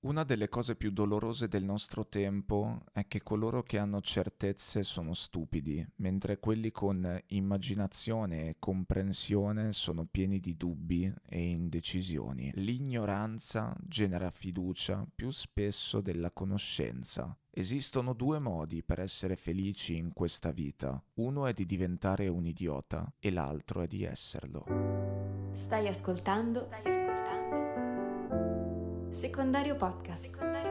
Una delle cose più dolorose del nostro tempo è che coloro che hanno certezze sono stupidi, mentre quelli con immaginazione e comprensione sono pieni di dubbi e indecisioni. L'ignoranza genera fiducia più spesso della conoscenza. Esistono due modi per essere felici in questa vita. Uno è di diventare un idiota e l'altro è di esserlo. Stai ascoltando? Stai ascoltando? Secondario Podcast. Secondario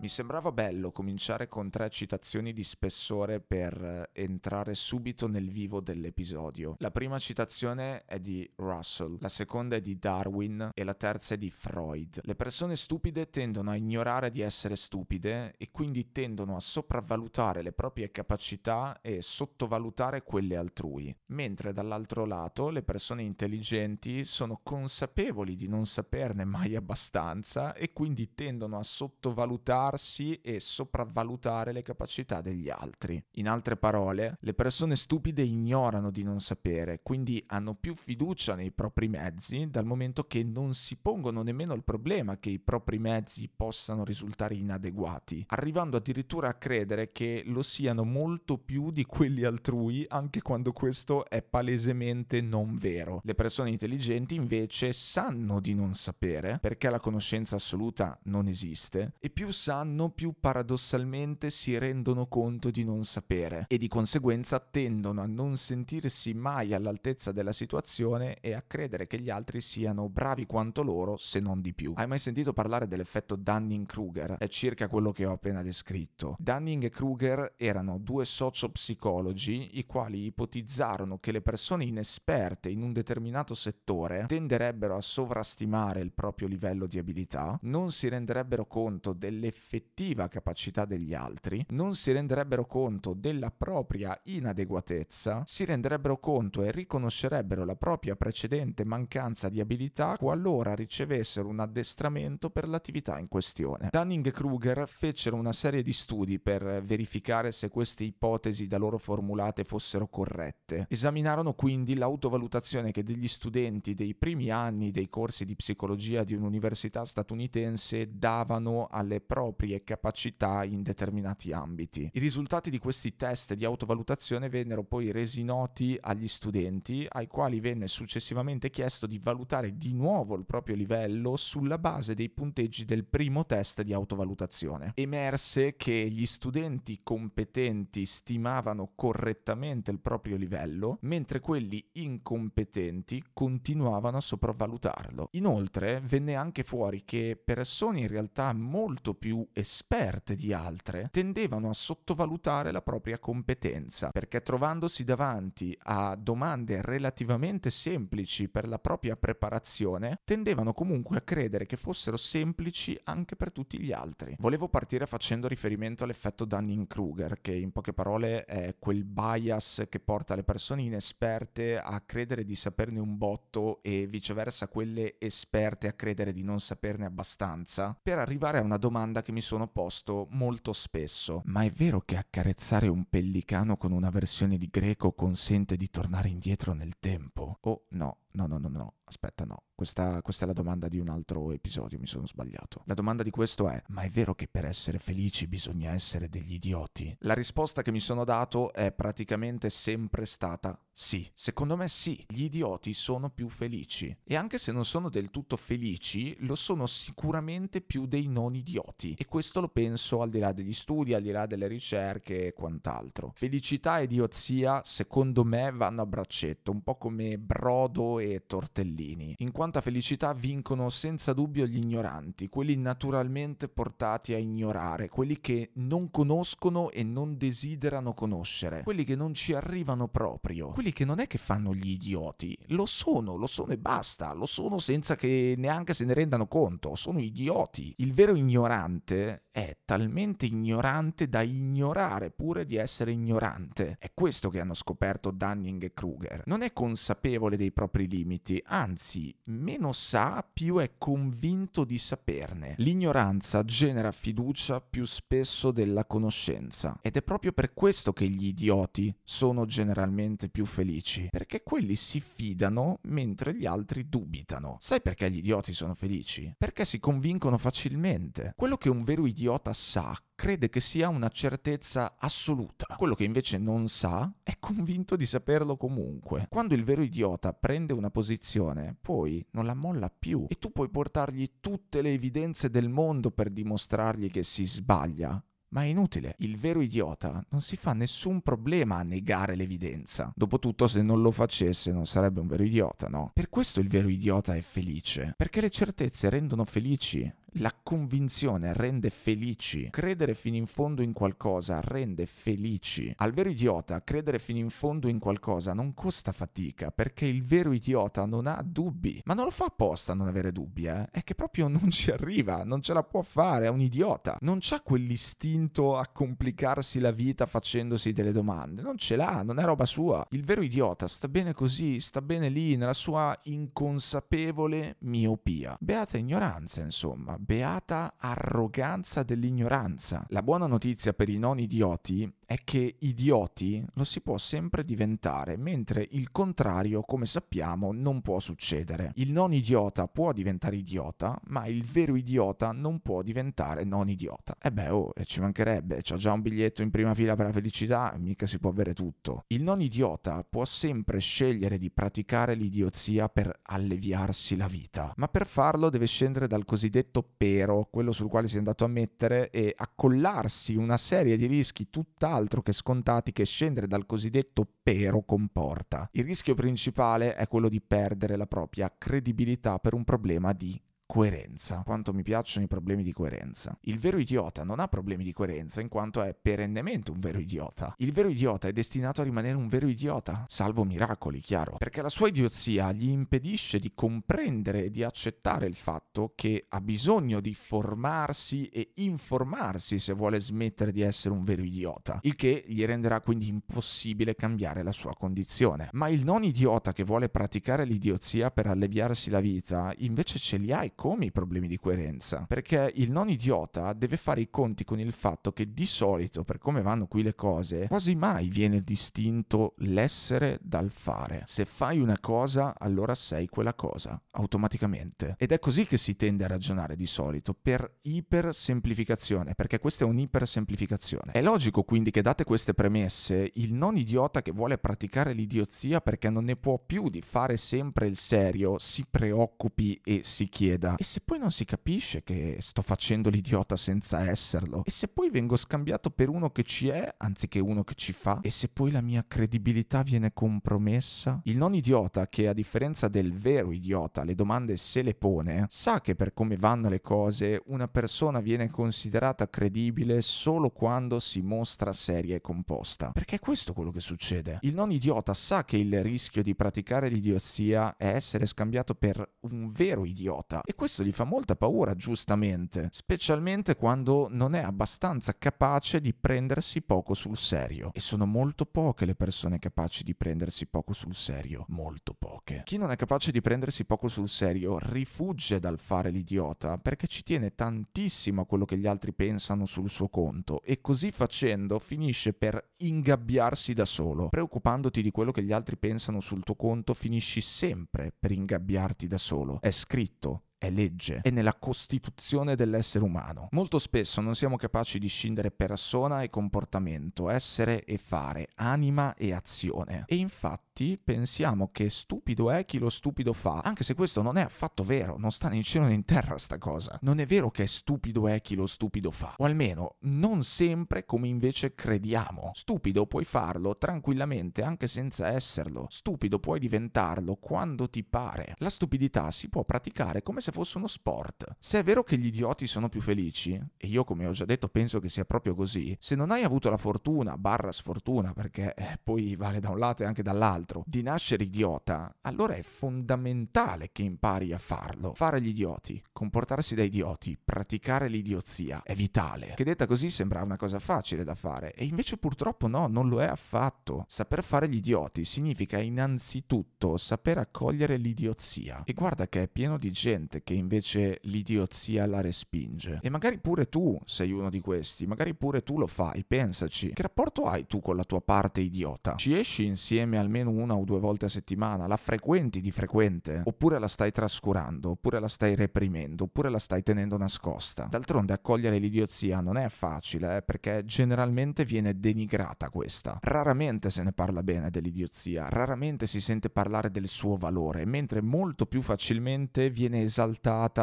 Mi sembrava bello cominciare con tre citazioni di spessore per eh, entrare subito nel vivo dell'episodio. La prima citazione è di Russell, la seconda è di Darwin e la terza è di Freud. Le persone stupide tendono a ignorare di essere stupide e quindi tendono a sopravvalutare le proprie capacità e sottovalutare quelle altrui, mentre dall'altro lato le persone intelligenti sono consapevoli di non saperne mai abbastanza e quindi tendono a sottovalutare limitarsi e sopravvalutare le capacità degli altri. In altre parole, le persone stupide ignorano di non sapere, quindi hanno più fiducia nei propri mezzi dal momento che non si pongono nemmeno il problema che i propri mezzi possano risultare inadeguati, arrivando addirittura a credere che lo siano molto più di quelli altrui anche quando questo è palesemente non vero. Le persone intelligenti invece sanno di non sapere perché la conoscenza assoluta non esiste e più sanno sanno, più paradossalmente si rendono conto di non sapere e di conseguenza tendono a non sentirsi mai all'altezza della situazione e a credere che gli altri siano bravi quanto loro, se non di più. Hai mai sentito parlare dell'effetto Dunning-Kruger? È circa quello che ho appena descritto. Dunning e Kruger erano due sociopsicologi i quali ipotizzarono che le persone inesperte in un determinato settore tenderebbero a sovrastimare il proprio livello di abilità, non si renderebbero conto dell'effetto effettiva capacità degli altri, non si renderebbero conto della propria inadeguatezza, si renderebbero conto e riconoscerebbero la propria precedente mancanza di abilità qualora ricevessero un addestramento per l'attività in questione. Dunning e Kruger fecero una serie di studi per verificare se queste ipotesi da loro formulate fossero corrette. Esaminarono quindi l'autovalutazione che degli studenti dei primi anni dei corsi di psicologia di un'università statunitense davano alle proprie proprie capacità in determinati ambiti. I risultati di questi test di autovalutazione vennero poi resi noti agli studenti, ai quali venne successivamente chiesto di valutare di nuovo il proprio livello sulla base dei punteggi del primo test di autovalutazione. Emerse che gli studenti competenti stimavano correttamente il proprio livello, mentre quelli incompetenti continuavano a sopravvalutarlo. Inoltre venne anche fuori che persone in realtà molto più esperte di altre tendevano a sottovalutare la propria competenza, perché trovandosi davanti a domande relativamente semplici per la propria preparazione, tendevano comunque a credere che fossero semplici anche per tutti gli altri. Volevo partire facendo riferimento all'effetto Dunning-Kruger, che in poche parole è quel bias che porta le persone inesperte a credere di saperne un botto e viceversa quelle esperte a credere di non saperne abbastanza, per arrivare a una domanda che mi mi sono posto molto spesso. Ma è vero che accarezzare un pellicano con una versione di greco consente di tornare indietro nel tempo? Oh no, no, no, no, no, aspetta no. Questa, questa, è la domanda di un altro episodio, mi sono sbagliato. La domanda di questo è, ma è vero che per essere felici bisogna essere degli idioti? La risposta che mi sono dato è praticamente sempre stata sì. Secondo me sì, gli idioti sono più felici. E anche se non sono del tutto felici, lo sono sicuramente più dei non idioti. E questo lo penso al di là degli studi, al di là delle ricerche e quant'altro. Felicità e idiozia, secondo me, vanno a braccetto, un po' come brodo e tortellini. In quanta felicità vincono senza dubbio gli ignoranti, quelli naturalmente portati a ignorare, quelli che non conoscono e non desiderano conoscere, quelli che non ci arrivano proprio, quelli che non è che fanno gli idioti, lo sono, lo sono e basta, lo sono senza che neanche se ne rendano conto, sono idioti. Il vero ignorante è talmente ignorante da ignorare pure di essere ignorante. È questo che hanno scoperto Dunning e Kruger. Non è consapevole dei propri limiti, anzi, meno sa, più è convinto di saperne. L'ignoranza genera fiducia più spesso della conoscenza ed è proprio per questo che gli idioti sono generalmente più felici, perché quelli si fidano mentre gli altri dubitano. Sai perché gli idioti sono felici? Perché si convincono facilmente. Quello che un vero idiota sa crede che sia una certezza assoluta. Quello che invece non sa è convinto di saperlo comunque. Quando il vero idiota prende una posizione, poi non la molla più e tu puoi portargli tutte le evidenze del mondo per dimostrargli che si sbaglia. Ma è inutile, il vero idiota non si fa nessun problema a negare l'evidenza. Dopotutto, se non lo facesse, non sarebbe un vero idiota, no? Per questo il vero idiota è felice, perché le certezze rendono felici. La convinzione rende felici. Credere fino in fondo in qualcosa rende felici. Al vero idiota, credere fino in fondo in qualcosa non costa fatica, perché il vero idiota non ha dubbi. Ma non lo fa apposta a non avere dubbi, eh? È che proprio non ci arriva, non ce la può fare, è un idiota. Non c'ha quell'istinto a complicarsi la vita facendosi delle domande. Non ce l'ha, non è roba sua. Il vero idiota sta bene così, sta bene lì, nella sua inconsapevole miopia. Beata ignoranza, insomma beata arroganza dell'ignoranza. La buona notizia per i non idioti è che idioti lo si può sempre diventare, mentre il contrario, come sappiamo, non può succedere. Il non idiota può diventare idiota, ma il vero idiota non può diventare non idiota. E beh, oh, ci mancherebbe, c'ha già un biglietto in prima fila per la felicità, mica si può avere tutto. Il non idiota può sempre scegliere di praticare l'idiozia per alleviarsi la vita, ma per farlo deve scendere dal cosiddetto pero, quello sul quale si è andato a mettere, e accollarsi una serie di rischi tutt'altro altro che scontati che scendere dal cosiddetto pero comporta. Il rischio principale è quello di perdere la propria credibilità per un problema di coerenza. Quanto mi piacciono i problemi di coerenza. Il vero idiota non ha problemi di coerenza in quanto è perennemente un vero idiota. Il vero idiota è destinato a rimanere un vero idiota, salvo miracoli, chiaro, perché la sua idiozia gli impedisce di comprendere e di accettare il fatto che ha bisogno di formarsi e informarsi se vuole smettere di essere un vero idiota, il che gli renderà quindi impossibile cambiare la sua condizione. Ma il non idiota che vuole praticare l'idiozia per alleviarsi la vita, invece ce li ha i come i problemi di coerenza, perché il non idiota deve fare i conti con il fatto che di solito, per come vanno qui le cose, quasi mai viene distinto l'essere dal fare. Se fai una cosa, allora sei quella cosa, automaticamente. Ed è così che si tende a ragionare di solito, per ipersemplificazione, perché questa è un'ipersemplificazione. È logico quindi che date queste premesse, il non idiota che vuole praticare l'idiozia perché non ne può più di fare sempre il serio, si preoccupi e si chieda e se poi non si capisce che sto facendo l'idiota senza esserlo? E se poi vengo scambiato per uno che ci è anziché uno che ci fa? E se poi la mia credibilità viene compromessa? Il non idiota che a differenza del vero idiota le domande se le pone, sa che per come vanno le cose una persona viene considerata credibile solo quando si mostra seria e composta. Perché è questo quello che succede. Il non idiota sa che il rischio di praticare l'idiozia è essere scambiato per un vero idiota e questo gli fa molta paura, giustamente, specialmente quando non è abbastanza capace di prendersi poco sul serio. E sono molto poche le persone capaci di prendersi poco sul serio, molto poche. Chi non è capace di prendersi poco sul serio rifugge dal fare l'idiota perché ci tiene tantissimo a quello che gli altri pensano sul suo conto e così facendo finisce per ingabbiarsi da solo. Preoccupandoti di quello che gli altri pensano sul tuo conto finisci sempre per ingabbiarti da solo. È scritto è legge, è nella costituzione dell'essere umano. Molto spesso non siamo capaci di scindere persona e comportamento, essere e fare, anima e azione. E infatti pensiamo che stupido è chi lo stupido fa, anche se questo non è affatto vero, non sta né in cielo né in terra sta cosa. Non è vero che stupido è chi lo stupido fa, o almeno non sempre come invece crediamo. Stupido puoi farlo tranquillamente anche senza esserlo. Stupido puoi diventarlo quando ti pare. La stupidità si può praticare come se se fosse uno sport. Se è vero che gli idioti sono più felici, e io come ho già detto penso che sia proprio così, se non hai avuto la fortuna, barra sfortuna, perché eh, poi vale da un lato e anche dall'altro, di nascere idiota, allora è fondamentale che impari a farlo. Fare gli idioti, comportarsi da idioti, praticare l'idiozia è vitale. Che detta così sembra una cosa facile da fare, e invece purtroppo no, non lo è affatto. Saper fare gli idioti significa innanzitutto saper accogliere l'idiozia. E guarda che è pieno di gente che invece l'idiozia la respinge. E magari pure tu sei uno di questi, magari pure tu lo fai, pensaci. Che rapporto hai tu con la tua parte idiota? Ci esci insieme almeno una o due volte a settimana? La frequenti di frequente? Oppure la stai trascurando? Oppure la stai reprimendo? Oppure la stai tenendo nascosta? D'altronde accogliere l'idiozia non è facile, eh, perché generalmente viene denigrata questa. Raramente se ne parla bene dell'idiozia, raramente si sente parlare del suo valore, mentre molto più facilmente viene esaltata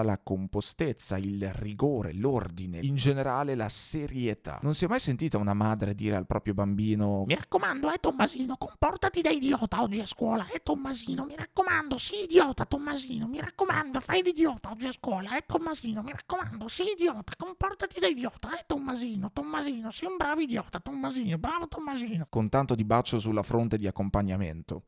la compostezza, il rigore, l'ordine, in generale la serietà. Non si è mai sentita una madre dire al proprio bambino Mi raccomando, eh Tommasino, comportati da idiota oggi a scuola, eh Tommasino, mi raccomando, sì idiota Tommasino, mi raccomando, fai l'idiota oggi a scuola, eh Tommasino, mi raccomando, sì idiota, comportati da idiota, eh Tommasino, Tommasino, sei un bravo idiota Tommasino, bravo Tommasino. con tanto di bacio sulla fronte di accompagnamento.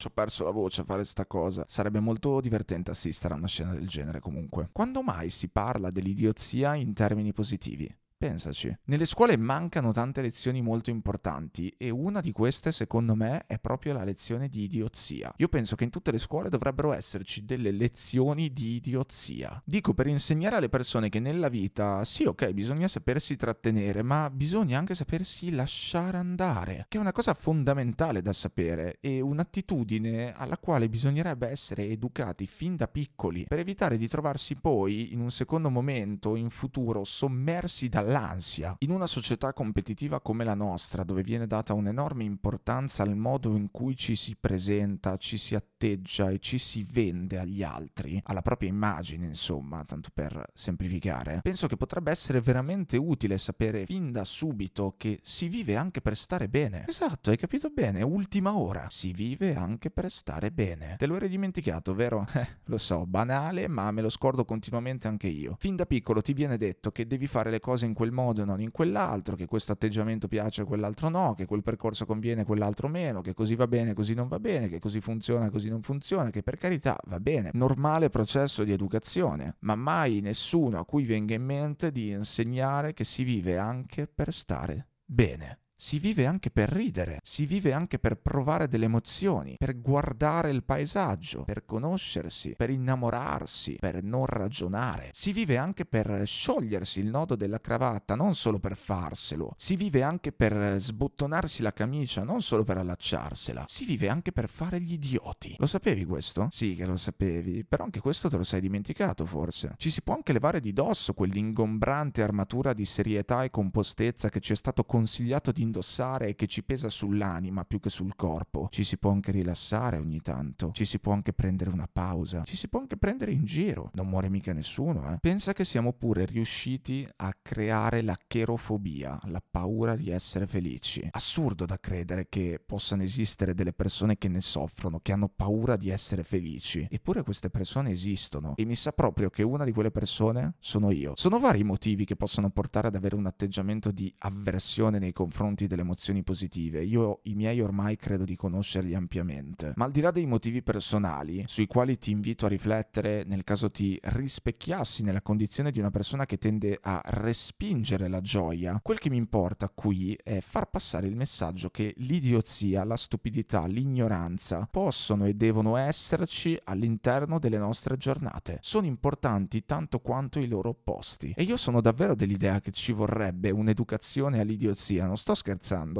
Ci ho perso la voce a fare sta cosa. Sarebbe molto divertente assistere a una scena del genere comunque. Quando mai si parla dell'idiozia in termini positivi? Pensaci. Nelle scuole mancano tante lezioni molto importanti e una di queste, secondo me, è proprio la lezione di idiozia. Io penso che in tutte le scuole dovrebbero esserci delle lezioni di idiozia. Dico per insegnare alle persone che nella vita, sì, ok, bisogna sapersi trattenere, ma bisogna anche sapersi lasciare andare, che è una cosa fondamentale da sapere e un'attitudine alla quale bisognerebbe essere educati fin da piccoli per evitare di trovarsi poi, in un secondo momento, in futuro, sommersi dalla dall'ansia. In una società competitiva come la nostra, dove viene data un'enorme importanza al modo in cui ci si presenta, ci si atteggia e ci si vende agli altri, alla propria immagine, insomma, tanto per semplificare, penso che potrebbe essere veramente utile sapere fin da subito che si vive anche per stare bene. Esatto, hai capito bene, ultima ora. Si vive anche per stare bene. Te lo eri dimenticato, vero? Eh, lo so, banale, ma me lo scordo continuamente anche io. Fin da piccolo ti viene detto che devi fare le cose in quel modo e non in quell'altro, che questo atteggiamento piace e quell'altro no, che quel percorso conviene e quell'altro meno, che così va bene, così non va bene, che così funziona, così non funziona, che per carità va bene, normale processo di educazione, ma mai nessuno a cui venga in mente di insegnare che si vive anche per stare bene. Si vive anche per ridere, si vive anche per provare delle emozioni, per guardare il paesaggio, per conoscersi, per innamorarsi, per non ragionare. Si vive anche per sciogliersi il nodo della cravatta, non solo per farselo. Si vive anche per sbottonarsi la camicia, non solo per allacciarsela. Si vive anche per fare gli idioti. Lo sapevi questo? Sì che lo sapevi, però anche questo te lo sei dimenticato forse. Ci si può anche levare di dosso quell'ingombrante armatura di serietà e compostezza che ci è stato consigliato di indossare e che ci pesa sull'anima più che sul corpo. Ci si può anche rilassare ogni tanto, ci si può anche prendere una pausa, ci si può anche prendere in giro. Non muore mica nessuno, eh. Pensa che siamo pure riusciti a creare la cherofobia, la paura di essere felici. Assurdo da credere che possano esistere delle persone che ne soffrono, che hanno paura di essere felici. Eppure queste persone esistono e mi sa proprio che una di quelle persone sono io. Sono vari i motivi che possono portare ad avere un atteggiamento di avversione nei confronti delle emozioni positive. Io i miei ormai credo di conoscerli ampiamente. Ma al di là dei motivi personali, sui quali ti invito a riflettere nel caso ti rispecchiassi nella condizione di una persona che tende a respingere la gioia, quel che mi importa qui è far passare il messaggio che l'idiozia, la stupidità, l'ignoranza possono e devono esserci all'interno delle nostre giornate. Sono importanti tanto quanto i loro opposti. E io sono davvero dell'idea che ci vorrebbe un'educazione all'idiozia, non sto scherzando,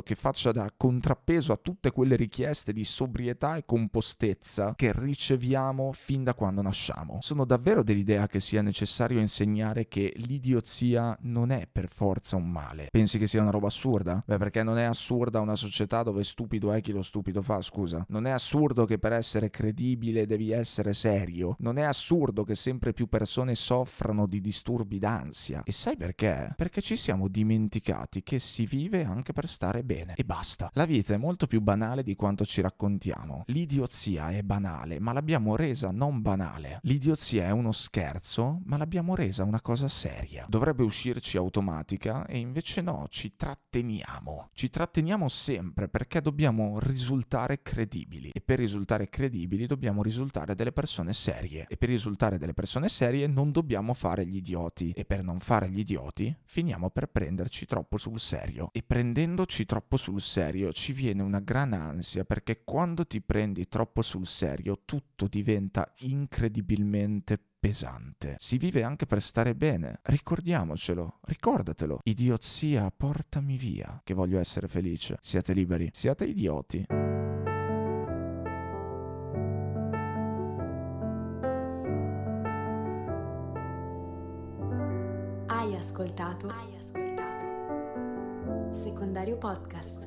che faccia da contrappeso a tutte quelle richieste di sobrietà e compostezza che riceviamo fin da quando nasciamo. Sono davvero dell'idea che sia necessario insegnare che l'idiozia non è per forza un male. Pensi che sia una roba assurda? Beh, perché non è assurda una società dove stupido è chi lo stupido fa, scusa. Non è assurdo che per essere credibile devi essere serio. Non è assurdo che sempre più persone soffrano di disturbi d'ansia. E sai perché? Perché ci siamo dimenticati che si vive anche per stare bene e basta. La vita è molto più banale di quanto ci raccontiamo. L'idiozia è banale, ma l'abbiamo resa non banale. L'idiozia è uno scherzo, ma l'abbiamo resa una cosa seria. Dovrebbe uscirci automatica e invece no, ci tratteniamo. Ci tratteniamo sempre perché dobbiamo risultare credibili e per risultare credibili dobbiamo risultare delle persone serie e per risultare delle persone serie non dobbiamo fare gli idioti e per non fare gli idioti finiamo per prenderci troppo sul serio e prendendoci troppo sul serio ci viene una gran ansia perché quando ti prendi troppo sul serio tutto diventa incredibilmente pesante. Si vive anche per stare bene. Ricordiamocelo, ricordatelo. Idiozia, portami via, che voglio essere felice. Siate liberi, siate idioti. Hai ascoltato? Secondario Podcast.